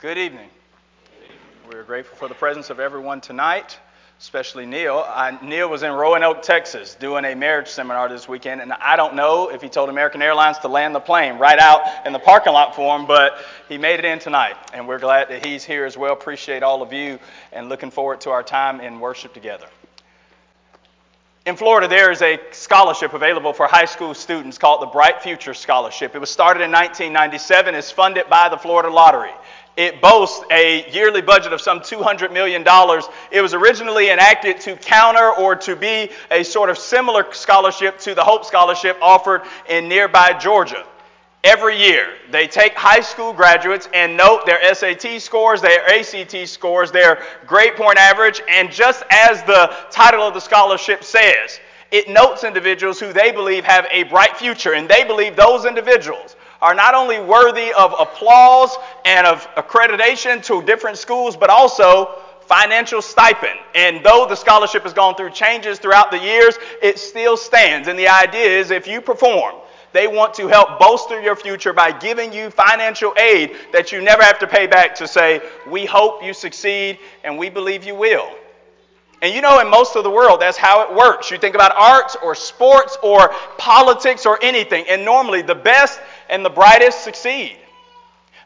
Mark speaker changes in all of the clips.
Speaker 1: Good evening. We're grateful for the presence of everyone tonight, especially Neil. I, Neil was in Roanoke, Texas, doing a marriage seminar this weekend, and I don't know if he told American Airlines to land the plane right out in the parking lot for him, but he made it in tonight, and we're glad that he's here as well. Appreciate all of you, and looking forward to our time in worship together. In Florida, there is a scholarship available for high school students called the Bright Future Scholarship. It was started in 1997, is funded by the Florida Lottery. It boasts a yearly budget of some $200 million. It was originally enacted to counter or to be a sort of similar scholarship to the Hope Scholarship offered in nearby Georgia. Every year, they take high school graduates and note their SAT scores, their ACT scores, their grade point average, and just as the title of the scholarship says, it notes individuals who they believe have a bright future, and they believe those individuals are not only worthy of applause and of accreditation to different schools, but also financial stipend. And though the scholarship has gone through changes throughout the years, it still stands. And the idea is if you perform, they want to help bolster your future by giving you financial aid that you never have to pay back to say, We hope you succeed and we believe you will. And you know, in most of the world, that's how it works. You think about arts or sports or politics or anything, and normally the best and the brightest succeed.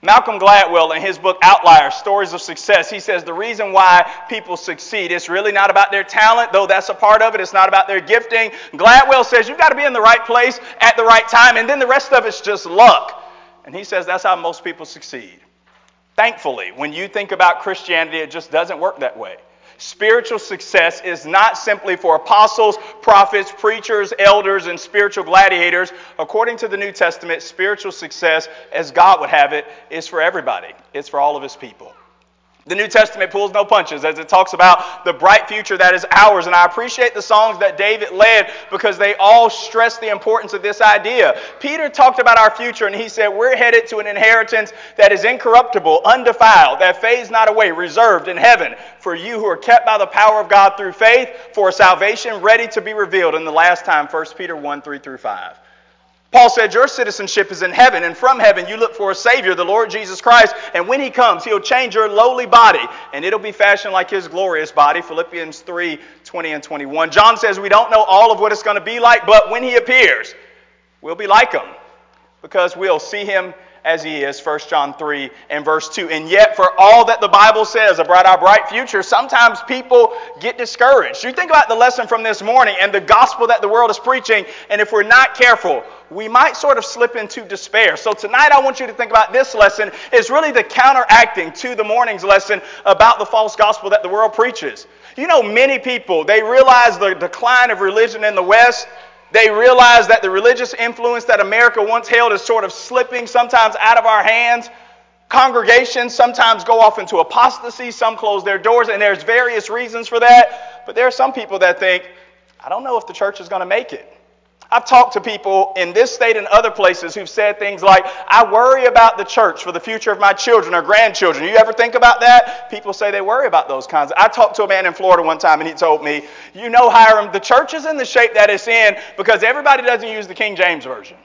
Speaker 1: Malcolm Gladwell, in his book Outliers Stories of Success, he says the reason why people succeed is really not about their talent, though that's a part of it. It's not about their gifting. Gladwell says you've got to be in the right place at the right time, and then the rest of it's just luck. And he says that's how most people succeed. Thankfully, when you think about Christianity, it just doesn't work that way. Spiritual success is not simply for apostles, prophets, preachers, elders, and spiritual gladiators. According to the New Testament, spiritual success, as God would have it, is for everybody, it's for all of his people. The New Testament pulls no punches as it talks about the bright future that is ours. And I appreciate the songs that David led because they all stress the importance of this idea. Peter talked about our future and he said, We're headed to an inheritance that is incorruptible, undefiled, that fades not away, reserved in heaven for you who are kept by the power of God through faith for salvation ready to be revealed in the last time. 1 Peter 1 3 through 5. Paul said, Your citizenship is in heaven, and from heaven you look for a Savior, the Lord Jesus Christ. And when He comes, He'll change your lowly body, and it'll be fashioned like His glorious body. Philippians 3 20 and 21. John says, We don't know all of what it's going to be like, but when He appears, we'll be like Him, because we'll see Him as he is, 1 John 3 and verse 2. And yet, for all that the Bible says about our bright future, sometimes people get discouraged. You think about the lesson from this morning and the gospel that the world is preaching, and if we're not careful, we might sort of slip into despair. So tonight I want you to think about this lesson is really the counteracting to the morning's lesson about the false gospel that the world preaches. You know, many people, they realize the decline of religion in the West they realize that the religious influence that America once held is sort of slipping sometimes out of our hands. Congregations sometimes go off into apostasy, some close their doors, and there's various reasons for that. But there are some people that think, I don't know if the church is going to make it. I've talked to people in this state and other places who've said things like, I worry about the church for the future of my children or grandchildren. You ever think about that? People say they worry about those kinds. I talked to a man in Florida one time and he told me, You know, Hiram, the church is in the shape that it's in because everybody doesn't use the King James Version.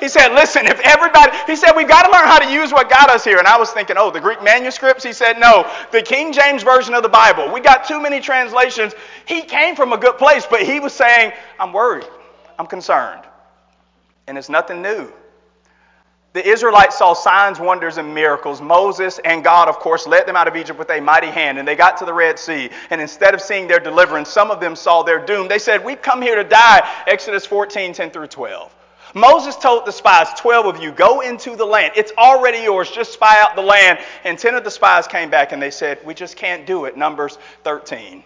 Speaker 1: He said, Listen, if everybody, he said, we've got to learn how to use what got us here. And I was thinking, Oh, the Greek manuscripts? He said, No, the King James Version of the Bible. We got too many translations. He came from a good place, but he was saying, I'm worried. I'm concerned. And it's nothing new. The Israelites saw signs, wonders, and miracles. Moses and God, of course, led them out of Egypt with a mighty hand, and they got to the Red Sea. And instead of seeing their deliverance, some of them saw their doom. They said, We've come here to die. Exodus 14, 10 through 12. Moses told the spies, 12 of you, go into the land. It's already yours. Just spy out the land. And 10 of the spies came back and they said, We just can't do it. Numbers 13.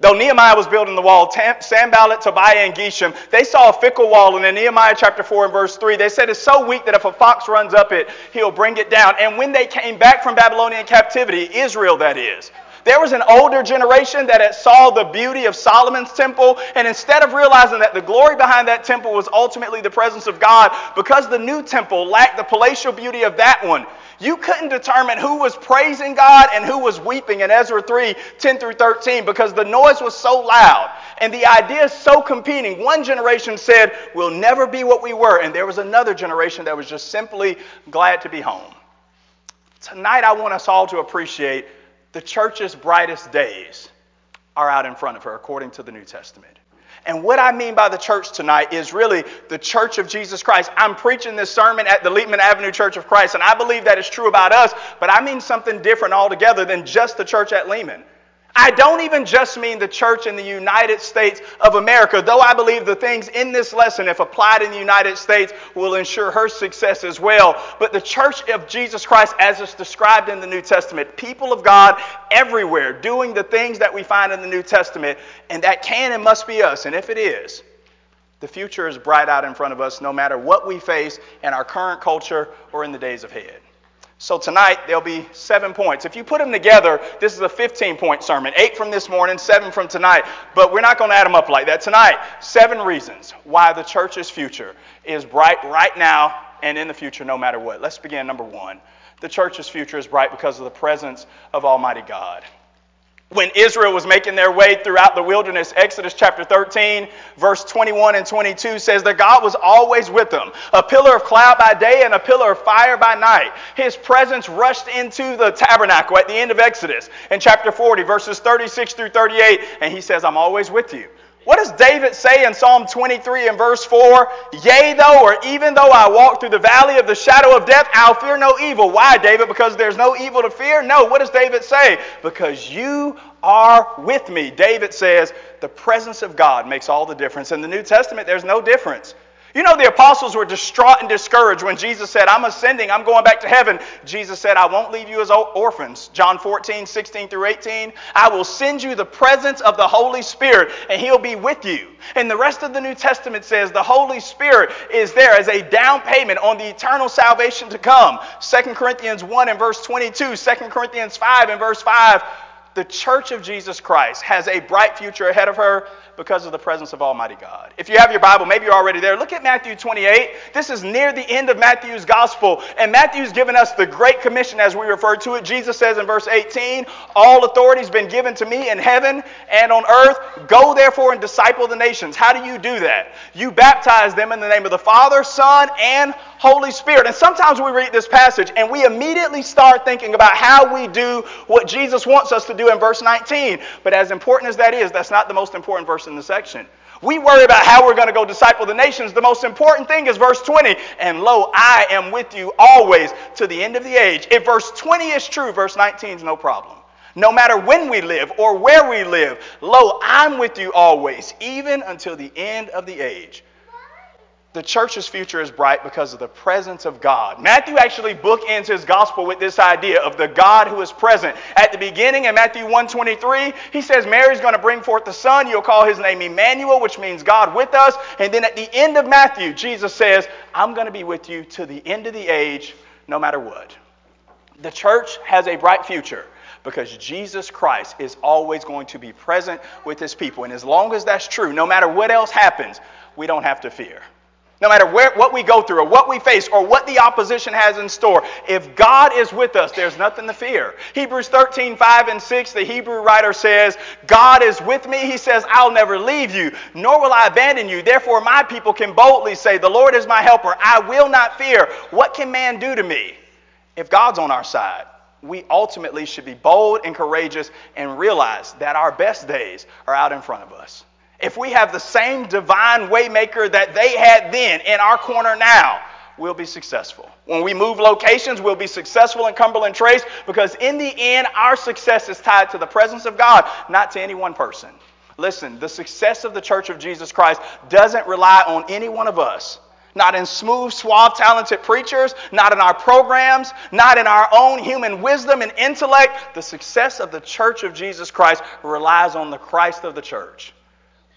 Speaker 1: Though Nehemiah was building the wall, Sanballat, Tobiah, and Geshem, they saw a fickle wall. And in Nehemiah chapter 4 and verse 3, they said it's so weak that if a fox runs up it, he'll bring it down. And when they came back from Babylonian captivity, Israel that is, there was an older generation that had saw the beauty of Solomon's temple, and instead of realizing that the glory behind that temple was ultimately the presence of God, because the new temple lacked the palatial beauty of that one, you couldn't determine who was praising God and who was weeping in Ezra 3 10 through 13 because the noise was so loud and the ideas so competing. One generation said, We'll never be what we were, and there was another generation that was just simply glad to be home. Tonight, I want us all to appreciate the church's brightest days are out in front of her, according to the New Testament. And what I mean by the church tonight is really the church of Jesus Christ. I'm preaching this sermon at the Lehman Avenue Church of Christ, and I believe that is true about us, but I mean something different altogether than just the church at Lehman. I don't even just mean the church in the United States of America, though I believe the things in this lesson, if applied in the United States, will ensure her success as well. But the church of Jesus Christ, as it's described in the New Testament, people of God everywhere doing the things that we find in the New Testament, and that can and must be us. And if it is, the future is bright out in front of us no matter what we face in our current culture or in the days ahead. So tonight there'll be seven points. If you put them together, this is a 15 point sermon. Eight from this morning, seven from tonight. But we're not going to add them up like that. Tonight, seven reasons why the church's future is bright right now and in the future, no matter what. Let's begin. Number one the church's future is bright because of the presence of Almighty God when Israel was making their way throughout the wilderness, Exodus chapter 13, verse 21 and 22 says that God was always with them, a pillar of cloud by day and a pillar of fire by night. His presence rushed into the tabernacle at the end of Exodus in chapter 40, verses 36 through 38, and he says, I'm always with you. What does David say in Psalm 23 and verse 4? Yea, though, or even though I walk through the valley of the shadow of death, I'll fear no evil. Why, David? Because there's no evil to fear? No. What does David say? Because you are with me. David says the presence of God makes all the difference. In the New Testament, there's no difference. You know, the apostles were distraught and discouraged when Jesus said, I'm ascending, I'm going back to heaven. Jesus said, I won't leave you as orphans. John 14, 16 through 18. I will send you the presence of the Holy Spirit, and he'll be with you. And the rest of the New Testament says the Holy Spirit is there as a down payment on the eternal salvation to come. 2 Corinthians 1 and verse 22, 2 Corinthians 5 and verse 5 the church of Jesus Christ has a bright future ahead of her because of the presence of Almighty God. If you have your Bible, maybe you're already there. Look at Matthew 28. This is near the end of Matthew's gospel, and Matthew's given us the Great Commission as we refer to it. Jesus says in verse 18, All authority has been given to me in heaven and on earth. Go therefore and disciple the nations. How do you do that? You baptize them in the name of the Father, Son, and Holy Spirit. And sometimes we read this passage and we immediately start thinking about how we do what Jesus wants us to do in verse 19. But as important as that is, that's not the most important verse in the section. We worry about how we're going to go disciple the nations. The most important thing is verse 20. And lo, I am with you always to the end of the age. If verse 20 is true, verse 19 is no problem. No matter when we live or where we live, lo, I'm with you always, even until the end of the age the church's future is bright because of the presence of God. Matthew actually bookends his gospel with this idea of the God who is present. At the beginning in Matthew 1:23, he says Mary's going to bring forth the son, you'll call his name Emmanuel, which means God with us. And then at the end of Matthew, Jesus says, "I'm going to be with you to the end of the age, no matter what." The church has a bright future because Jesus Christ is always going to be present with his people. And as long as that's true, no matter what else happens, we don't have to fear. No matter where, what we go through or what we face or what the opposition has in store, if God is with us, there's nothing to fear. Hebrews 13, 5 and 6, the Hebrew writer says, God is with me. He says, I'll never leave you, nor will I abandon you. Therefore, my people can boldly say, The Lord is my helper. I will not fear. What can man do to me? If God's on our side, we ultimately should be bold and courageous and realize that our best days are out in front of us. If we have the same divine waymaker that they had then in our corner now, we'll be successful. When we move locations, we'll be successful in Cumberland Trace because in the end, our success is tied to the presence of God, not to any one person. Listen, the success of the Church of Jesus Christ doesn't rely on any one of us. Not in smooth, suave, talented preachers, not in our programs, not in our own human wisdom and intellect. The success of the Church of Jesus Christ relies on the Christ of the church.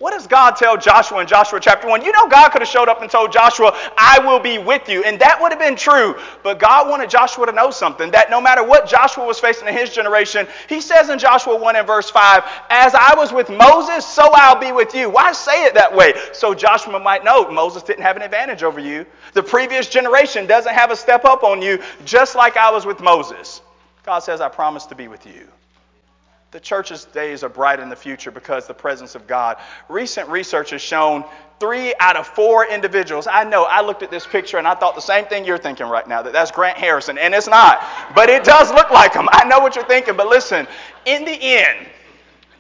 Speaker 1: What does God tell Joshua in Joshua chapter 1? You know, God could have showed up and told Joshua, I will be with you. And that would have been true. But God wanted Joshua to know something that no matter what Joshua was facing in his generation, he says in Joshua 1 and verse 5, As I was with Moses, so I'll be with you. Why say it that way? So Joshua might know Moses didn't have an advantage over you. The previous generation doesn't have a step up on you, just like I was with Moses. God says, I promise to be with you. The church's days are bright in the future because the presence of God. Recent research has shown three out of four individuals. I know I looked at this picture and I thought the same thing you're thinking right now that that's Grant Harrison, and it's not. But it does look like him. I know what you're thinking, but listen, in the end,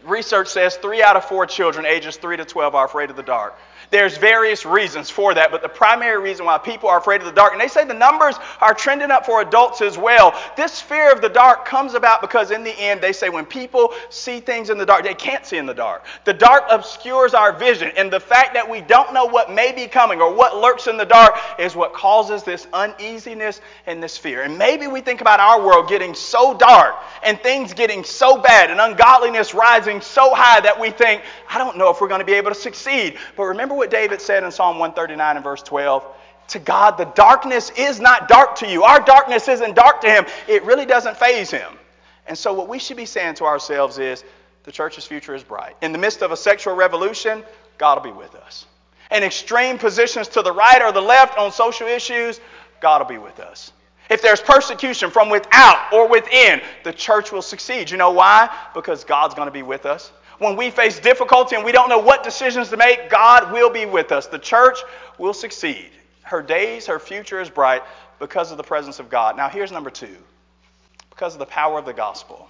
Speaker 1: research says three out of four children ages 3 to 12 are afraid of the dark. There's various reasons for that, but the primary reason why people are afraid of the dark, and they say the numbers are trending up for adults as well. This fear of the dark comes about because in the end, they say when people see things in the dark, they can't see in the dark. The dark obscures our vision, and the fact that we don't know what may be coming or what lurks in the dark is what causes this uneasiness and this fear. And maybe we think about our world getting so dark and things getting so bad and ungodliness rising so high that we think, I don't know if we're going to be able to succeed. But remember what David said in Psalm 139 and verse 12? To God, the darkness is not dark to you. Our darkness isn't dark to him. It really doesn't phase him. And so, what we should be saying to ourselves is the church's future is bright. In the midst of a sexual revolution, God will be with us. In extreme positions to the right or the left on social issues, God will be with us. If there's persecution from without or within, the church will succeed. You know why? Because God's going to be with us. When we face difficulty and we don't know what decisions to make, God will be with us. The church will succeed. Her days, her future is bright because of the presence of God. Now, here's number two because of the power of the gospel.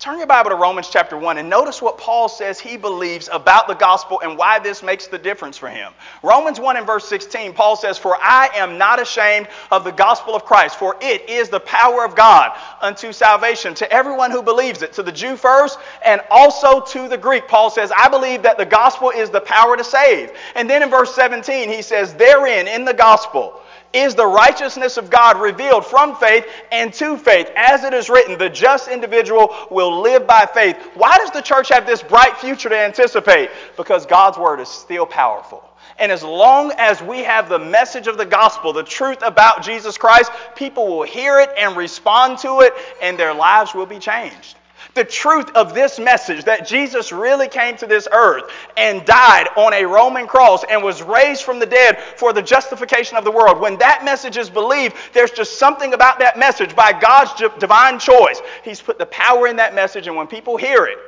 Speaker 1: Turn your Bible to Romans chapter 1 and notice what Paul says he believes about the gospel and why this makes the difference for him. Romans 1 and verse 16, Paul says, For I am not ashamed of the gospel of Christ, for it is the power of God unto salvation to everyone who believes it, to the Jew first and also to the Greek. Paul says, I believe that the gospel is the power to save. And then in verse 17, he says, Therein, in the gospel, is the righteousness of God revealed from faith and to faith. As it is written, the just individual will live by faith. Why does the church have this bright future to anticipate? Because God's word is still powerful. And as long as we have the message of the gospel, the truth about Jesus Christ, people will hear it and respond to it, and their lives will be changed. The truth of this message that Jesus really came to this earth and died on a Roman cross and was raised from the dead for the justification of the world. When that message is believed, there's just something about that message by God's divine choice. He's put the power in that message, and when people hear it,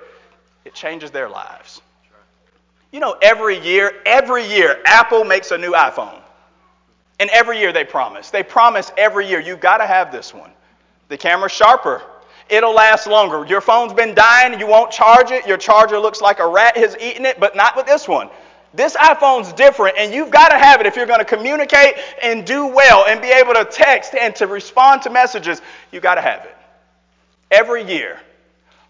Speaker 1: it changes their lives. You know, every year, every year, Apple makes a new iPhone. And every year they promise. They promise every year, you've got to have this one. The camera's sharper it'll last longer. Your phone's been dying, you won't charge it. Your charger looks like a rat has eaten it, but not with this one. This iPhone's different, and you've got to have it if you're going to communicate and do well and be able to text and to respond to messages. You've got to have it. Every year,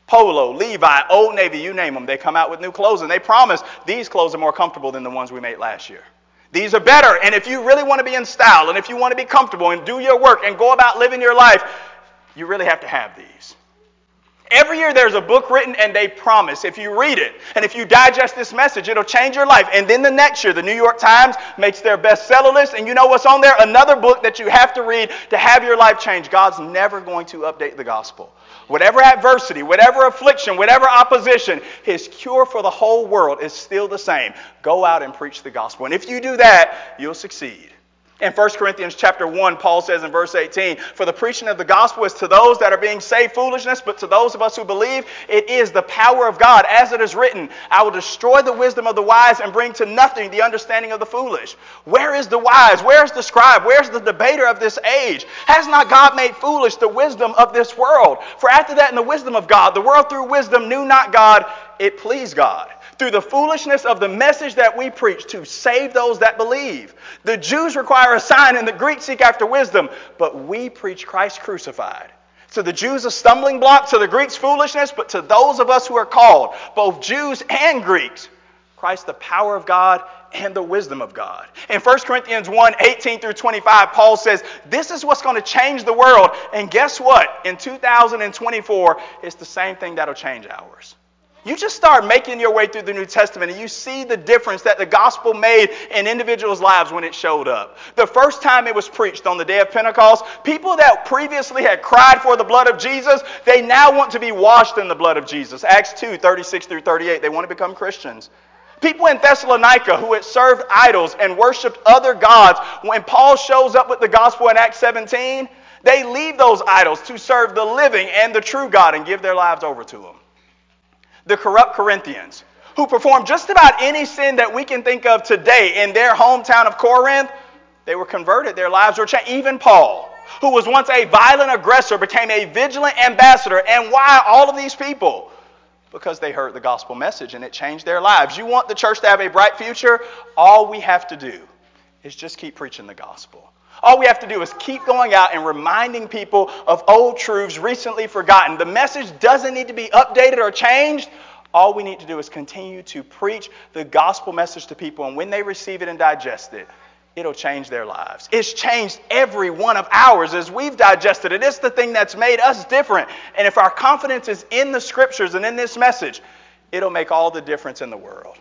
Speaker 1: Polo, Levi, Old Navy, you name them, they come out with new clothes, and they promise these clothes are more comfortable than the ones we made last year. These are better, and if you really want to be in style, and if you want to be comfortable and do your work and go about living your life, you really have to have these. Every year there's a book written and they promise if you read it and if you digest this message, it'll change your life. And then the next year, the New York Times makes their bestseller list. And you know what's on there? Another book that you have to read to have your life change. God's never going to update the gospel. Whatever adversity, whatever affliction, whatever opposition, his cure for the whole world is still the same. Go out and preach the gospel. And if you do that, you'll succeed. In 1 Corinthians chapter 1, Paul says in verse 18, For the preaching of the gospel is to those that are being saved foolishness, but to those of us who believe, it is the power of God. As it is written, I will destroy the wisdom of the wise and bring to nothing the understanding of the foolish. Where is the wise? Where is the scribe? Where is the debater of this age? Has not God made foolish the wisdom of this world? For after that, in the wisdom of God, the world through wisdom knew not God, it pleased God through the foolishness of the message that we preach to save those that believe. The Jews require a sign and the Greeks seek after wisdom, but we preach Christ crucified. To the Jews, a stumbling block, to the Greeks, foolishness, but to those of us who are called, both Jews and Greeks, Christ, the power of God and the wisdom of God. In 1 Corinthians 1 18 through 25, Paul says, This is what's going to change the world. And guess what? In 2024, it's the same thing that'll change ours. You just start making your way through the New Testament and you see the difference that the gospel made in individuals' lives when it showed up. The first time it was preached on the day of Pentecost, people that previously had cried for the blood of Jesus, they now want to be washed in the blood of Jesus. Acts 2 36 through 38, they want to become Christians. People in Thessalonica who had served idols and worshiped other gods, when Paul shows up with the gospel in Acts 17, they leave those idols to serve the living and the true God and give their lives over to Him. The corrupt Corinthians, who performed just about any sin that we can think of today in their hometown of Corinth, they were converted. Their lives were changed. Even Paul, who was once a violent aggressor, became a vigilant ambassador. And why all of these people? Because they heard the gospel message and it changed their lives. You want the church to have a bright future? All we have to do is just keep preaching the gospel. All we have to do is keep going out and reminding people of old truths recently forgotten. The message doesn't need to be updated or changed. All we need to do is continue to preach the gospel message to people, and when they receive it and digest it, it'll change their lives. It's changed every one of ours as we've digested it. It's the thing that's made us different. And if our confidence is in the scriptures and in this message, it'll make all the difference in the world.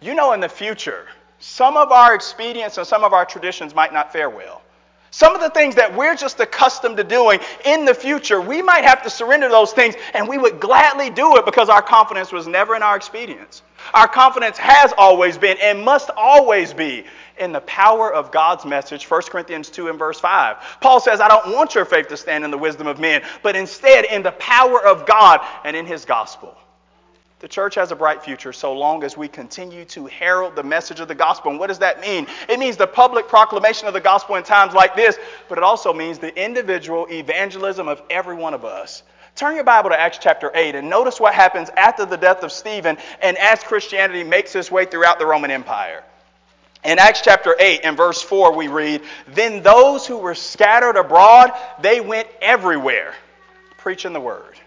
Speaker 1: You know, in the future, some of our expedients and some of our traditions might not fare well. Some of the things that we're just accustomed to doing in the future, we might have to surrender those things, and we would gladly do it because our confidence was never in our expedience. Our confidence has always been and must always be in the power of God's message, 1 Corinthians 2 and verse 5. Paul says, I don't want your faith to stand in the wisdom of men, but instead in the power of God and in his gospel. The church has a bright future so long as we continue to herald the message of the gospel. And what does that mean? It means the public proclamation of the gospel in times like this, but it also means the individual evangelism of every one of us. Turn your Bible to Acts chapter 8 and notice what happens after the death of Stephen and as Christianity makes its way throughout the Roman Empire. In Acts chapter 8 and verse 4, we read, Then those who were scattered abroad, they went everywhere preaching the word.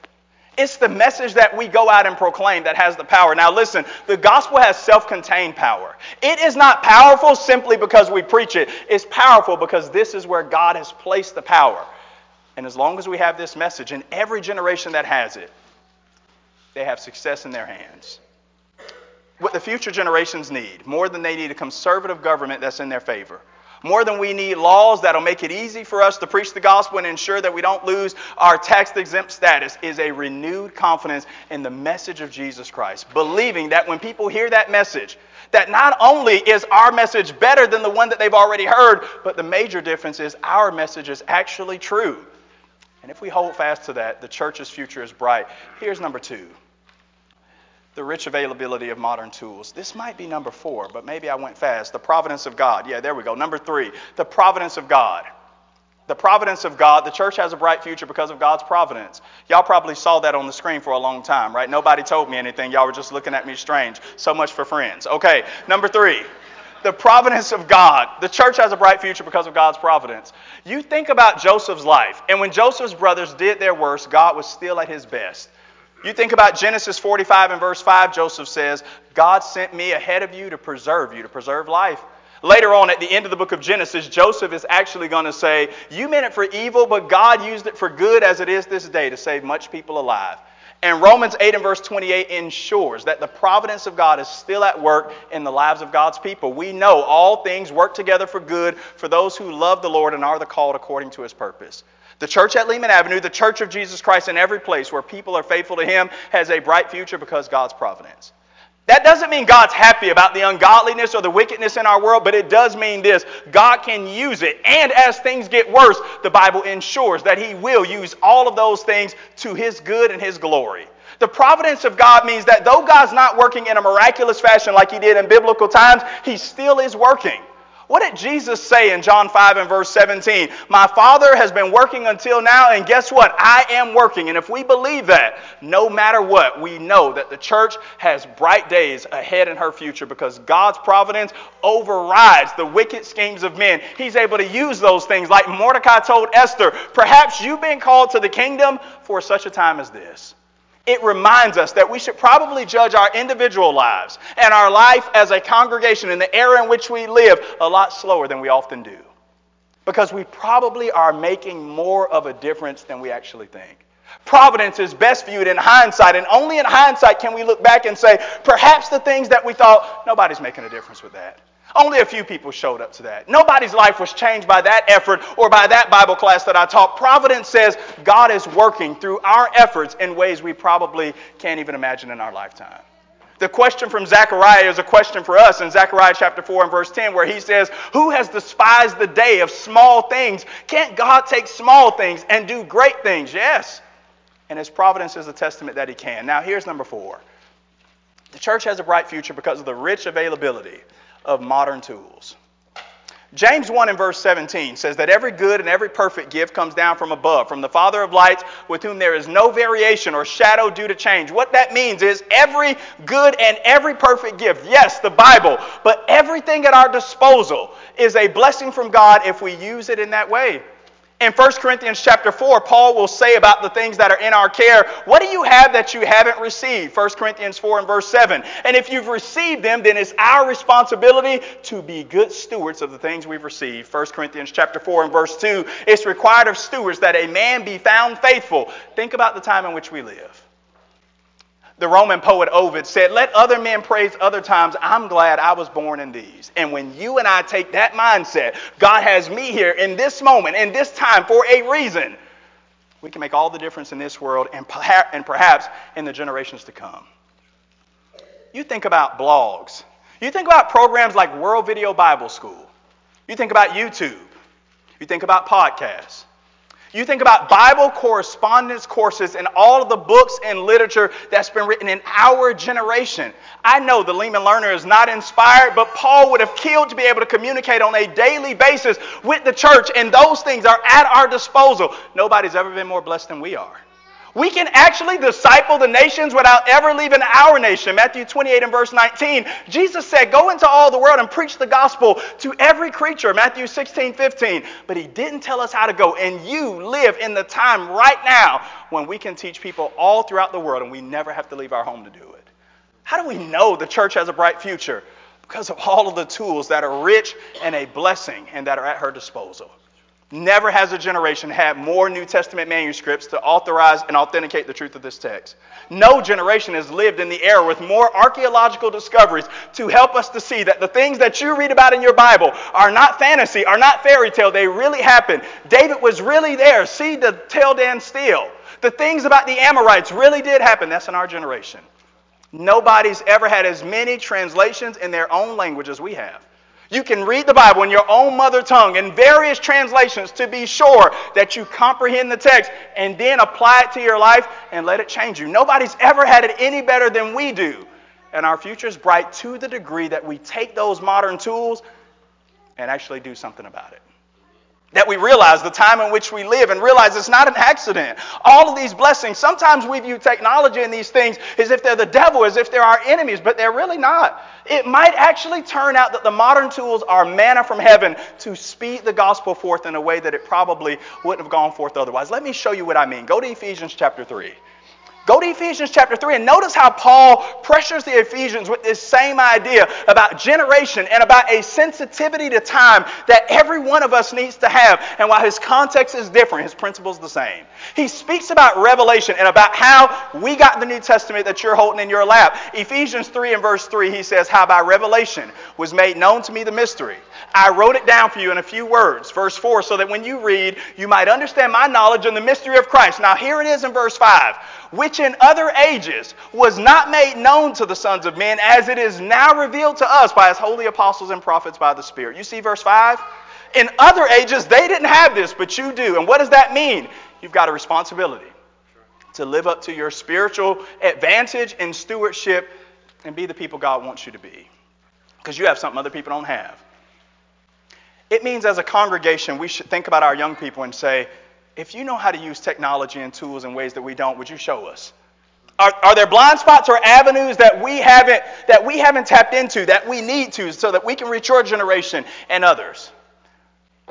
Speaker 1: It's the message that we go out and proclaim that has the power. Now, listen, the gospel has self contained power. It is not powerful simply because we preach it, it's powerful because this is where God has placed the power. And as long as we have this message, in every generation that has it, they have success in their hands. What the future generations need, more than they need a conservative government that's in their favor more than we need laws that'll make it easy for us to preach the gospel and ensure that we don't lose our tax exempt status is a renewed confidence in the message of Jesus Christ. Believing that when people hear that message, that not only is our message better than the one that they've already heard, but the major difference is our message is actually true. And if we hold fast to that, the church's future is bright. Here's number two the rich availability of modern tools. This might be number four, but maybe I went fast. The providence of God. Yeah, there we go. Number three, the providence of God. The providence of God. The church has a bright future because of God's providence. Y'all probably saw that on the screen for a long time, right? Nobody told me anything. Y'all were just looking at me strange. So much for friends. Okay, number three the providence of God. The church has a bright future because of God's providence. You think about Joseph's life, and when Joseph's brothers did their worst, God was still at his best. You think about Genesis 45 and verse 5, Joseph says, God sent me ahead of you to preserve you, to preserve life. Later on, at the end of the book of Genesis, Joseph is actually going to say, You meant it for evil, but God used it for good as it is this day to save much people alive. And Romans 8 and verse 28 ensures that the providence of God is still at work in the lives of God's people. We know all things work together for good for those who love the Lord and are the called according to his purpose. The church at Lehman Avenue, the church of Jesus Christ in every place where people are faithful to Him, has a bright future because God's providence. That doesn't mean God's happy about the ungodliness or the wickedness in our world, but it does mean this God can use it. And as things get worse, the Bible ensures that He will use all of those things to His good and His glory. The providence of God means that though God's not working in a miraculous fashion like He did in biblical times, He still is working. What did Jesus say in John 5 and verse 17? My Father has been working until now, and guess what? I am working. And if we believe that, no matter what, we know that the church has bright days ahead in her future because God's providence overrides the wicked schemes of men. He's able to use those things, like Mordecai told Esther Perhaps you've been called to the kingdom for such a time as this it reminds us that we should probably judge our individual lives and our life as a congregation in the era in which we live a lot slower than we often do. Because we probably are making more of a difference than we actually think. Providence is best viewed in hindsight, and only in hindsight can we look back and say, perhaps the things that we thought, nobody's making a difference with that. Only a few people showed up to that. Nobody's life was changed by that effort or by that Bible class that I taught. Providence says God is working through our efforts in ways we probably can't even imagine in our lifetime. The question from Zechariah is a question for us in Zechariah chapter 4 and verse 10, where he says, Who has despised the day of small things? Can't God take small things and do great things? Yes. and his providence is a testament that he can. Now, here's number four the church has a bright future because of the rich availability of modern tools. James 1 and verse 17 says that every good and every perfect gift comes down from above, from the Father of lights, with whom there is no variation or shadow due to change. What that means is every good and every perfect gift, yes, the Bible, but everything at our disposal is a blessing from God if we use it in that way. In 1 Corinthians chapter 4, Paul will say about the things that are in our care, what do you have that you haven't received? 1 Corinthians 4 and verse 7. And if you've received them, then it's our responsibility to be good stewards of the things we've received. 1 Corinthians chapter 4 and verse 2, it's required of stewards that a man be found faithful. Think about the time in which we live. The Roman poet Ovid said, Let other men praise other times. I'm glad I was born in these. And when you and I take that mindset, God has me here in this moment, in this time, for a reason, we can make all the difference in this world and, perhaps in the generations to come. You think about blogs. You think about programs like World Video Bible School. You think about YouTube. You think about podcasts. You think about Bible correspondence courses and all of the books and literature that's been written in our generation. I know the Lehman Learner is not inspired, but Paul would have killed to be able to communicate on a daily basis with the church, and those things are at our disposal. Nobody's ever been more blessed than we are. We can actually disciple the nations without ever leaving our nation. Matthew 28 and verse 19. Jesus said, Go into all the world and preach the gospel to every creature. Matthew 16, 15. But he didn't tell us how to go. And you live in the time right now when we can teach people all throughout the world and we never have to leave our home to do it. How do we know the church has a bright future? Because of all of the tools that are rich and a blessing and that are at her disposal. Never has a generation had more New Testament manuscripts to authorize and authenticate the truth of this text. No generation has lived in the era with more archaeological discoveries to help us to see that the things that you read about in your Bible are not fantasy, are not fairy tale. They really happened. David was really there. See the Tel Dan stele. The things about the Amorites really did happen. That's in our generation. Nobody's ever had as many translations in their own language as we have. You can read the Bible in your own mother tongue in various translations to be sure that you comprehend the text and then apply it to your life and let it change you. Nobody's ever had it any better than we do. And our future is bright to the degree that we take those modern tools and actually do something about it that we realize the time in which we live and realize it's not an accident. All of these blessings, sometimes we view technology and these things as if they're the devil, as if they're our enemies, but they're really not. It might actually turn out that the modern tools are manna from heaven to speed the gospel forth in a way that it probably wouldn't have gone forth otherwise. Let me show you what I mean. Go to Ephesians chapter 3. Go to Ephesians chapter 3 and notice how Paul pressures the Ephesians with this same idea about generation and about a sensitivity to time that every one of us needs to have. And while his context is different, his principle is the same. He speaks about revelation and about how we got the New Testament that you're holding in your lap. Ephesians 3 and verse 3, he says, How by revelation was made known to me the mystery. I wrote it down for you in a few words. Verse 4, so that when you read, you might understand my knowledge and the mystery of Christ. Now here it is in verse 5 which in other ages was not made known to the sons of men, as it is now revealed to us by his holy apostles and prophets by the Spirit. You see verse 5? In other ages, they didn't have this, but you do. And what does that mean? You've got a responsibility to live up to your spiritual advantage and stewardship and be the people God wants you to be. Because you have something other people don't have. It means as a congregation, we should think about our young people and say, if you know how to use technology and tools in ways that we don't, would you show us? Are, are there blind spots or avenues that we haven't that we haven't tapped into that we need to so that we can reach your generation and others?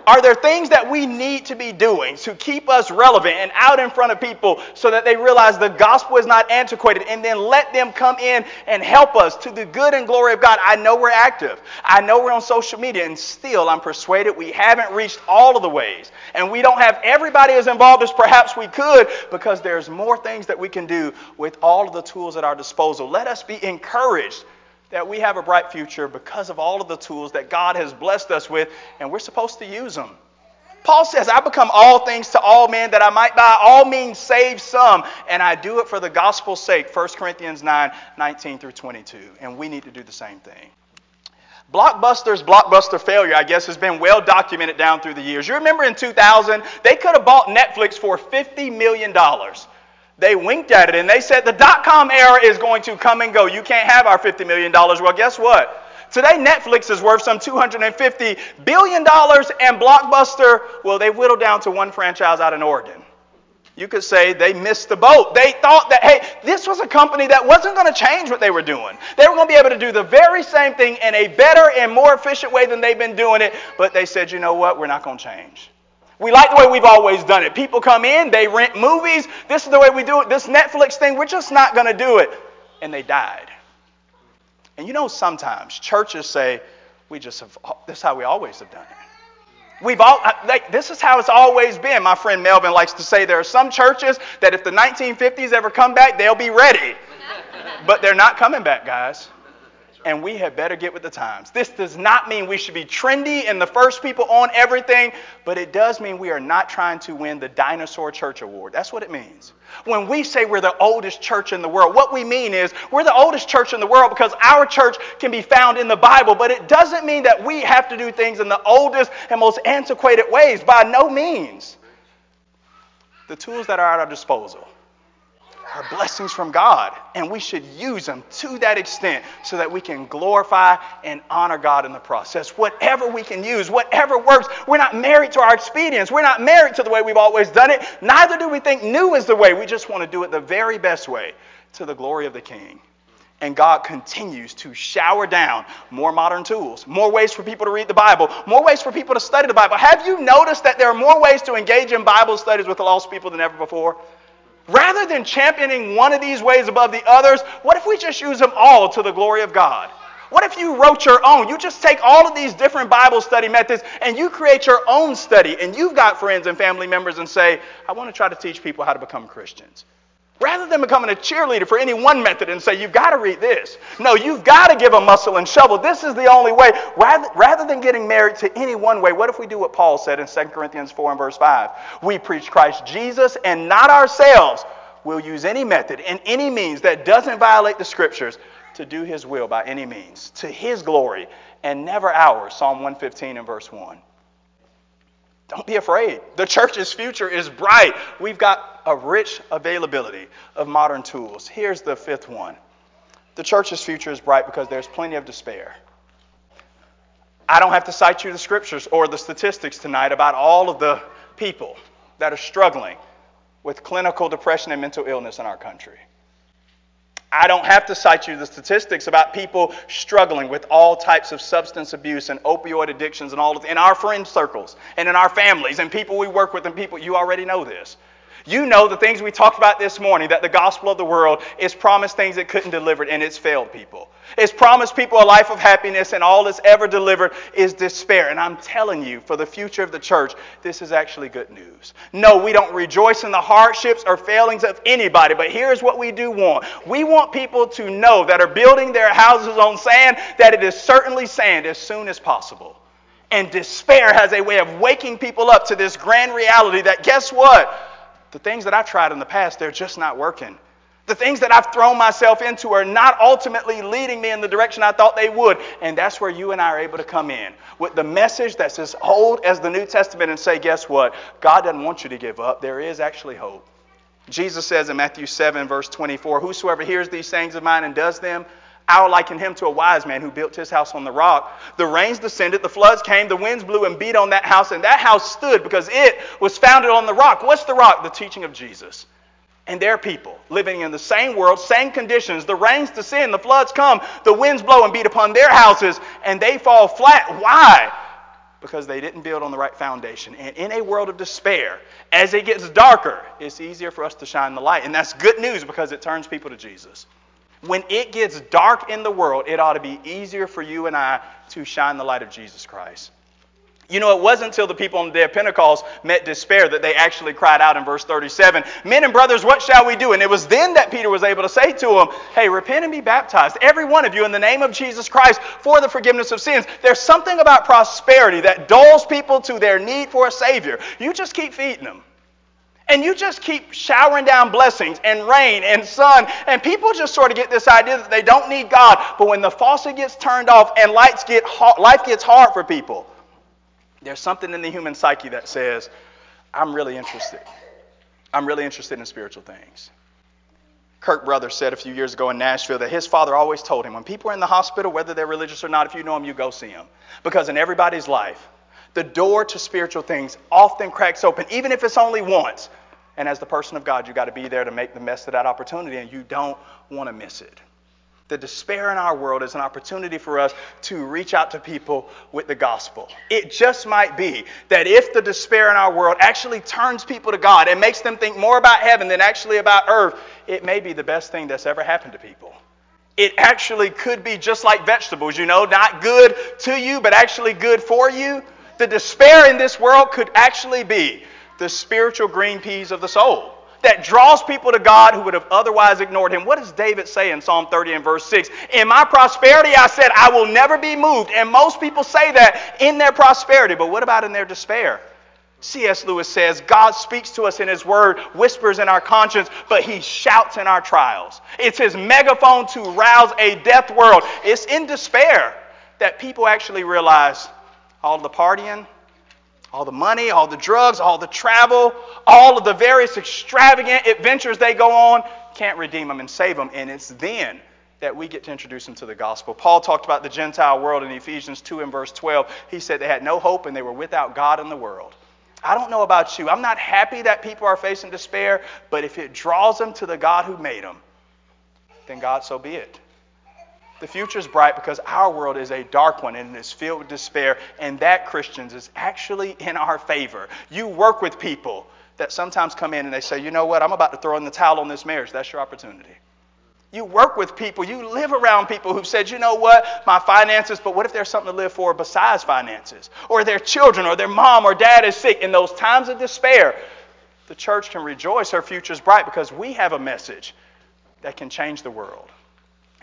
Speaker 1: Are there things that we need to be doing to keep us relevant and out in front of people so that they realize the gospel is not antiquated and then let them come in and help us to the good and glory of God? I know we're active. I know we're on social media and still I'm persuaded we haven't reached all of the ways and we don't have everybody as involved as perhaps we could because there's more things that we can do with all of the tools at our disposal. Let us be encouraged that we have a bright future because of all of the tools that God has blessed us with, and we're supposed to use them. Paul says, I become all things to all men that I might by all means save some, and I do it for the gospel's sake. 1 Corinthians 9 19 through 22. And we need to do the same thing. Blockbuster's blockbuster failure, I guess, has been well documented down through the years. You remember in 2000, they could have bought Netflix for $50 million. They winked at it and they said the dot com era is going to come and go. You can't have our $50 million. Well, guess what? Today, Netflix is worth some $250 billion, and Blockbuster, well, they whittled down to one franchise out in Oregon. You could say they missed the boat. They thought that, hey, this was a company that wasn't going to change what they were doing. They were going to be able to do the very same thing in a better and more efficient way than they've been doing it, but they said, you know what, we're not going to change. We like the way we've always done it. People come in, they rent movies. This is the way we do it. This Netflix thing, we're just not going to do it. And they died. And you know, sometimes churches say, we just have, this is how we always have done it. We've all, like, this is how it's always been. My friend Melvin likes to say there are some churches that if the 1950s ever come back, they'll be ready. But they're not coming back, guys and we had better get with the times. This does not mean we should be trendy and the first people on everything, but it does mean we are not trying to win the Dinosaur Church Award. That's what it means. When we say we're the oldest church in the world, what we mean is we're the oldest church in the world because our church can be found in the Bible, but it doesn't mean that we have to do things in the oldest and most antiquated ways. By no means. The tools that are at our disposal are blessings from God, and we should use them to that extent so that we can glorify and honor God in the process. Whatever we can use, whatever works, we're not married to our expedience. We're not married to the way we've always done it. Neither do we think new is the way. We just want to do it the very best way to the glory of the King. And God continues to shower down more modern tools, more ways for people to read the Bible, more ways for people to study the Bible. Have you noticed that there are more ways to engage in Bible studies with the lost people than ever before? Rather than championing one of these ways above the others, what if we just use them all to the glory of God? What if you wrote your own? You just take all of these different Bible study methods and you create your own study, and you've got friends and family members and say, I want to try to teach people how to become Christians. Rather than becoming a cheerleader for any one method and say, you've got to read this. No, you've got to give a muscle and shovel. This is the only way. Rather, rather than getting married to any one way, what if we do what Paul said in 2 Corinthians 4 and verse 5? We preach Christ Jesus and not ourselves. We'll use any method and any means that doesn't violate the scriptures to do his will by any means, to his glory and never ours. Psalm 115 and verse 1. Don't be afraid. The church's future is bright. We've got a rich availability of modern tools. Here's the fifth one the church's future is bright because there's plenty of despair. I don't have to cite you the scriptures or the statistics tonight about all of the people that are struggling with clinical depression and mental illness in our country. I don't have to cite you the statistics about people struggling with all types of substance abuse and opioid addictions and all of in our friend circles and in our families and people we work with and people you already know this. You know the things we talked about this morning that the gospel of the world is promised things it couldn't deliver and it's failed people. It's promised people a life of happiness and all it's ever delivered is despair. And I'm telling you, for the future of the church, this is actually good news. No, we don't rejoice in the hardships or failings of anybody, but here's what we do want. We want people to know that are building their houses on sand that it is certainly sand as soon as possible. And despair has a way of waking people up to this grand reality that guess what? The things that I've tried in the past, they're just not working. The things that I've thrown myself into are not ultimately leading me in the direction I thought they would. And that's where you and I are able to come in with the message that's as old as the New Testament and say, guess what? God doesn't want you to give up. There is actually hope. Jesus says in Matthew 7, verse 24, Whosoever hears these sayings of mine and does them, I will liken him to a wise man who built his house on the rock. The rains descended, the floods came, the winds blew and beat on that house, and that house stood because it was founded on the rock. What's the rock? The teaching of Jesus. And their people living in the same world, same conditions. The rains descend, the floods come, the winds blow and beat upon their houses, and they fall flat. Why? Because they didn't build on the right foundation. And in a world of despair, as it gets darker, it's easier for us to shine the light. And that's good news because it turns people to Jesus. When it gets dark in the world, it ought to be easier for you and I to shine the light of Jesus Christ. You know, it wasn't until the people on the day of Pentecost met despair that they actually cried out in verse 37, Men and brothers, what shall we do? And it was then that Peter was able to say to them, Hey, repent and be baptized, every one of you, in the name of Jesus Christ for the forgiveness of sins. There's something about prosperity that dulls people to their need for a Savior. You just keep feeding them. And you just keep showering down blessings and rain and sun, and people just sort of get this idea that they don't need God. But when the faucet gets turned off and lights get life gets hard for people, there's something in the human psyche that says, I'm really interested. I'm really interested in spiritual things. Kirk Brothers said a few years ago in Nashville that his father always told him when people are in the hospital, whether they're religious or not, if you know them, you go see them. Because in everybody's life, the door to spiritual things often cracks open, even if it's only once. And as the person of God, you got to be there to make the best of that opportunity, and you don't want to miss it. The despair in our world is an opportunity for us to reach out to people with the gospel. It just might be that if the despair in our world actually turns people to God and makes them think more about heaven than actually about earth, it may be the best thing that's ever happened to people. It actually could be just like vegetables, you know, not good to you, but actually good for you. The despair in this world could actually be the spiritual green peas of the soul that draws people to God who would have otherwise ignored him. What does David say in Psalm 30 and verse 6? In my prosperity, I said, I will never be moved. And most people say that in their prosperity, but what about in their despair? C.S. Lewis says, God speaks to us in His Word, whispers in our conscience, but He shouts in our trials. It's His megaphone to rouse a death world. It's in despair that people actually realize all the partying, all the money, all the drugs, all the travel, all of the various extravagant adventures they go on can't redeem them and save them. And it's then that we get to introduce them to the gospel. Paul talked about the Gentile world in Ephesians 2 and verse 12. He said they had no hope and they were without God in the world. I don't know about you. I'm not happy that people are facing despair, but if it draws them to the God who made them, then God, so be it. The future is bright because our world is a dark one and it is filled with despair, and that, Christians, is actually in our favor. You work with people that sometimes come in and they say, you know what, I'm about to throw in the towel on this marriage. That's your opportunity. You work with people, you live around people who've said, you know what, my finances, but what if there's something to live for besides finances? Or their children, or their mom or dad is sick. In those times of despair, the church can rejoice her future is bright because we have a message that can change the world.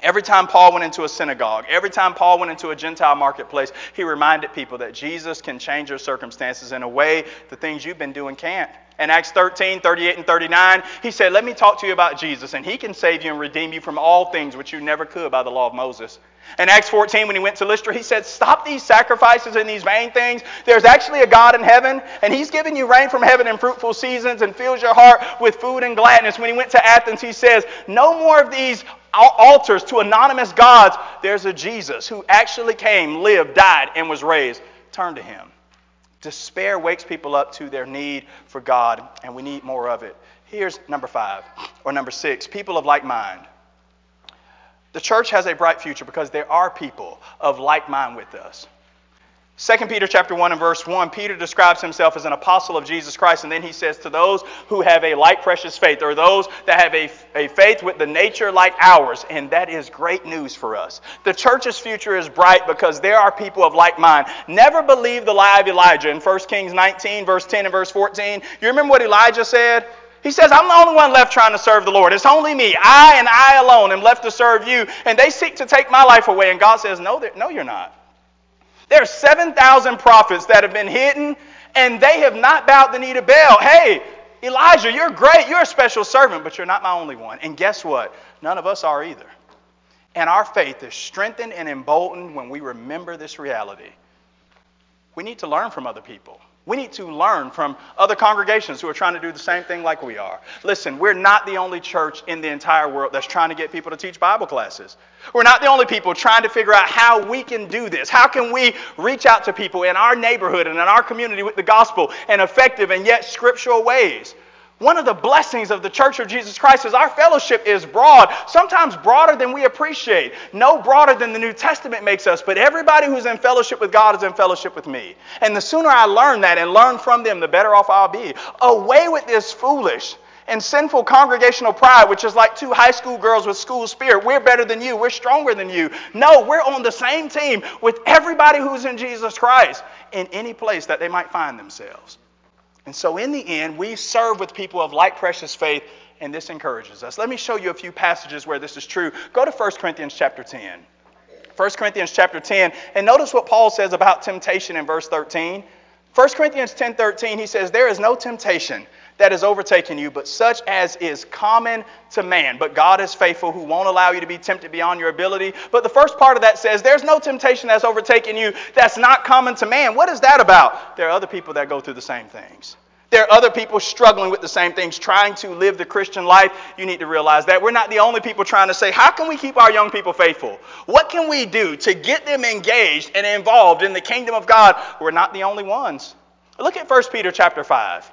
Speaker 1: Every time Paul went into a synagogue, every time Paul went into a Gentile marketplace, he reminded people that Jesus can change your circumstances in a way the things you've been doing can't. In Acts 13, 38, and 39, he said, Let me talk to you about Jesus, and he can save you and redeem you from all things which you never could by the law of Moses. In Acts 14, when he went to Lystra, he said, Stop these sacrifices and these vain things. There's actually a God in heaven, and he's giving you rain from heaven in fruitful seasons and fills your heart with food and gladness. When he went to Athens, he says, No more of these altars to anonymous gods. There's a Jesus who actually came, lived, died, and was raised. Turn to him. Despair wakes people up to their need for God, and we need more of it. Here's number five, or number six people of like mind. The church has a bright future because there are people of like mind with us. 2 Peter chapter 1 and verse 1, Peter describes himself as an apostle of Jesus Christ, and then he says, To those who have a like precious faith, or those that have a, a faith with the nature like ours, and that is great news for us. The church's future is bright because there are people of like mind. Never believe the lie of Elijah in 1 Kings 19, verse 10 and verse 14. You remember what Elijah said? He says, I'm the only one left trying to serve the Lord. It's only me. I and I alone am left to serve you. And they seek to take my life away. And God says, No, no you're not. There are 7,000 prophets that have been hidden, and they have not bowed the knee to Baal. Hey, Elijah, you're great. You're a special servant, but you're not my only one. And guess what? None of us are either. And our faith is strengthened and emboldened when we remember this reality. We need to learn from other people. We need to learn from other congregations who are trying to do the same thing like we are. Listen, we're not the only church in the entire world that's trying to get people to teach Bible classes. We're not the only people trying to figure out how we can do this. How can we reach out to people in our neighborhood and in our community with the gospel in effective and yet scriptural ways? One of the blessings of the Church of Jesus Christ is our fellowship is broad, sometimes broader than we appreciate. No broader than the New Testament makes us, but everybody who's in fellowship with God is in fellowship with me. And the sooner I learn that and learn from them, the better off I'll be. Away with this foolish and sinful congregational pride, which is like two high school girls with school spirit. We're better than you. We're stronger than you. No, we're on the same team with everybody who's in Jesus Christ in any place that they might find themselves. And so, in the end, we serve with people of like precious faith, and this encourages us. Let me show you a few passages where this is true. Go to 1 Corinthians chapter 10. 1 Corinthians chapter 10, and notice what Paul says about temptation in verse 13. 1 Corinthians 10 13, he says, There is no temptation that has overtaken you, but such as is common to man. But God is faithful, who won't allow you to be tempted beyond your ability. But the first part of that says, There's no temptation that's overtaken you that's not common to man. What is that about? There are other people that go through the same things. There are other people struggling with the same things, trying to live the Christian life. You need to realize that. We're not the only people trying to say, how can we keep our young people faithful? What can we do to get them engaged and involved in the kingdom of God? We're not the only ones. Look at 1 Peter chapter 5.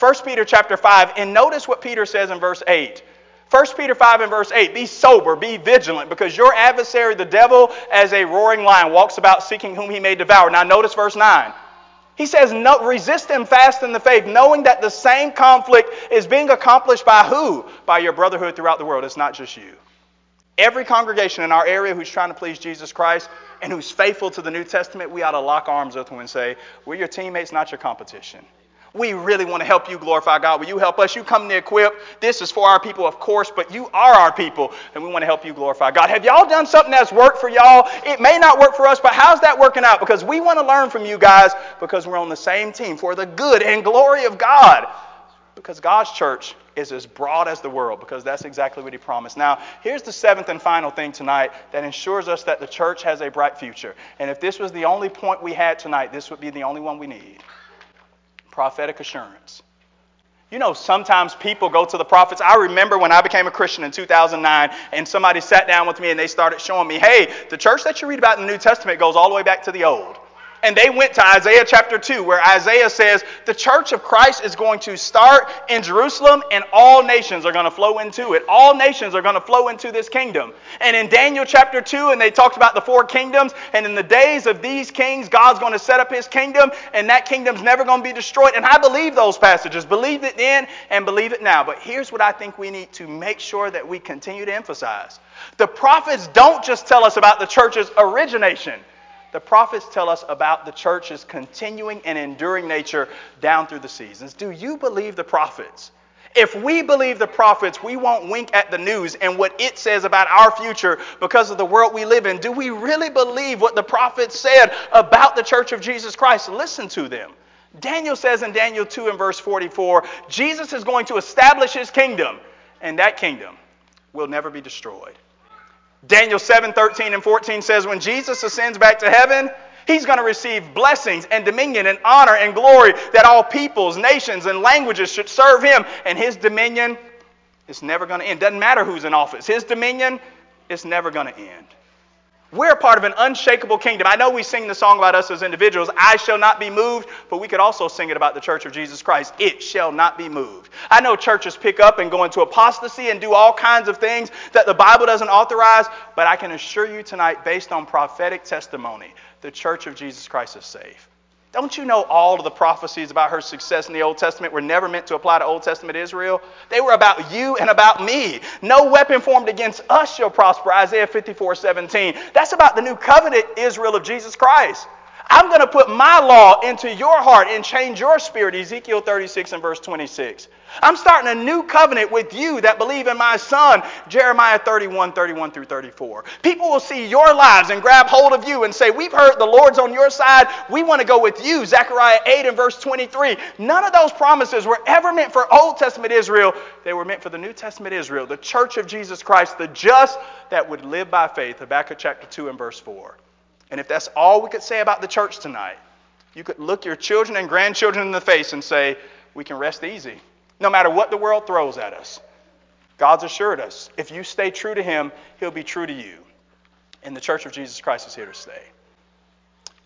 Speaker 1: 1 Peter chapter 5, and notice what Peter says in verse 8. 1 Peter 5 and verse 8 Be sober, be vigilant, because your adversary, the devil, as a roaring lion, walks about seeking whom he may devour. Now, notice verse 9. He says, no, resist them fast in the faith, knowing that the same conflict is being accomplished by who? By your brotherhood throughout the world. It's not just you. Every congregation in our area who's trying to please Jesus Christ and who's faithful to the New Testament, we ought to lock arms with them and say, We're your teammates, not your competition. We really want to help you glorify God. Will you help us? You come to equip. This is for our people, of course, but you are our people, and we want to help you glorify God. Have y'all done something that's worked for y'all? It may not work for us, but how's that working out? Because we want to learn from you guys because we're on the same team for the good and glory of God. Because God's church is as broad as the world, because that's exactly what He promised. Now, here's the seventh and final thing tonight that ensures us that the church has a bright future. And if this was the only point we had tonight, this would be the only one we need prophetic assurance. You know, sometimes people go to the prophets. I remember when I became a Christian in 2009, and somebody sat down with me and they started showing me, hey, the church that you read about in the New Testament goes all the way back to the Old. And they went to Isaiah chapter 2, where Isaiah says the church of Christ is going to start in Jerusalem and all nations are going to flow into it. All nations are going to flow into this kingdom. And in Daniel chapter 2, and they talked about the four kingdoms, and in the days of these kings, God's going to set up his kingdom, and that kingdom's never going to be destroyed. And I believe those passages, believe it then and believe it now. But here's what I think we need to make sure that we continue to emphasize the prophets don't just tell us about the church's origination the prophets tell us about the church's continuing and enduring nature down through the seasons. Do you believe the prophets? If we believe the prophets, we won't wink at the news and what it says about our future because of the world we live in. Do we really believe what the prophets said about the church of Jesus Christ? Listen to them. Daniel says in Daniel 2 and verse 44 Jesus is going to establish his kingdom, and that kingdom will never be destroyed. Daniel 7 13 and 14 says, When Jesus ascends back to heaven, he's going to receive blessings and dominion and honor and glory that all peoples, nations, and languages should serve him. And his dominion is never going to end. Doesn't matter who's in office, his dominion is never going to end. We're part of an unshakable kingdom. I know we sing the song about us as individuals, I shall not be moved, but we could also sing it about the church of Jesus Christ. It shall not be moved. I know churches pick up and go into apostasy and do all kinds of things that the Bible doesn't authorize, but I can assure you tonight, based on prophetic testimony, the church of Jesus Christ is safe. Don't you know all of the prophecies about her success in the Old Testament were never meant to apply to Old Testament Israel? They were about you and about me. No weapon formed against us shall prosper, Isaiah 54 17. That's about the new covenant Israel of Jesus Christ. I'm going to put my law into your heart and change your spirit, Ezekiel 36 and verse 26. I'm starting a new covenant with you that believe in my son, Jeremiah 31, 31 through 34. People will see your lives and grab hold of you and say, We've heard the Lord's on your side. We want to go with you. Zechariah 8 and verse 23. None of those promises were ever meant for Old Testament Israel. They were meant for the New Testament Israel, the church of Jesus Christ, the just that would live by faith. Habakkuk chapter 2 and verse 4. And if that's all we could say about the church tonight, you could look your children and grandchildren in the face and say, We can rest easy. No matter what the world throws at us, God's assured us if you stay true to Him, He'll be true to you. And the church of Jesus Christ is here to stay.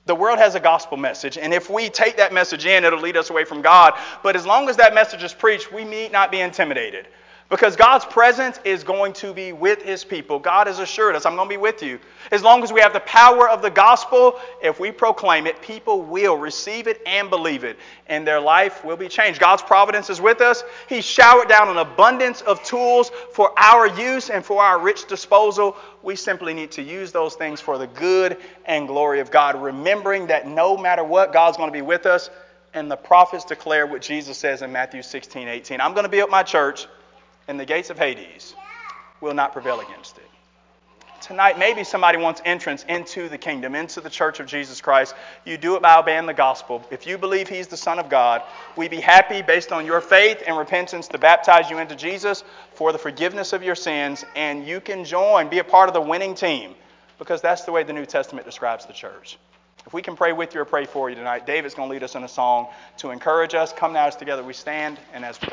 Speaker 1: The world has a gospel message, and if we take that message in, it'll lead us away from God. But as long as that message is preached, we need not be intimidated. Because God's presence is going to be with his people. God has assured us, I'm going to be with you. As long as we have the power of the gospel, if we proclaim it, people will receive it and believe it, and their life will be changed. God's providence is with us. He showered down an abundance of tools for our use and for our rich disposal. We simply need to use those things for the good and glory of God, remembering that no matter what, God's going to be with us. And the prophets declare what Jesus says in Matthew 16, 18. I'm going to build my church and the gates of Hades will not prevail against it. Tonight, maybe somebody wants entrance into the kingdom, into the church of Jesus Christ. You do it by obeying the gospel. If you believe He's the Son of God, we'd be happy based on your faith and repentance to baptize you into Jesus for the forgiveness of your sins, and you can join, be a part of the winning team, because that's the way the New Testament describes the church. If we can pray with you or pray for you tonight, David's going to lead us in a song to encourage us. Come now as together we stand and as we.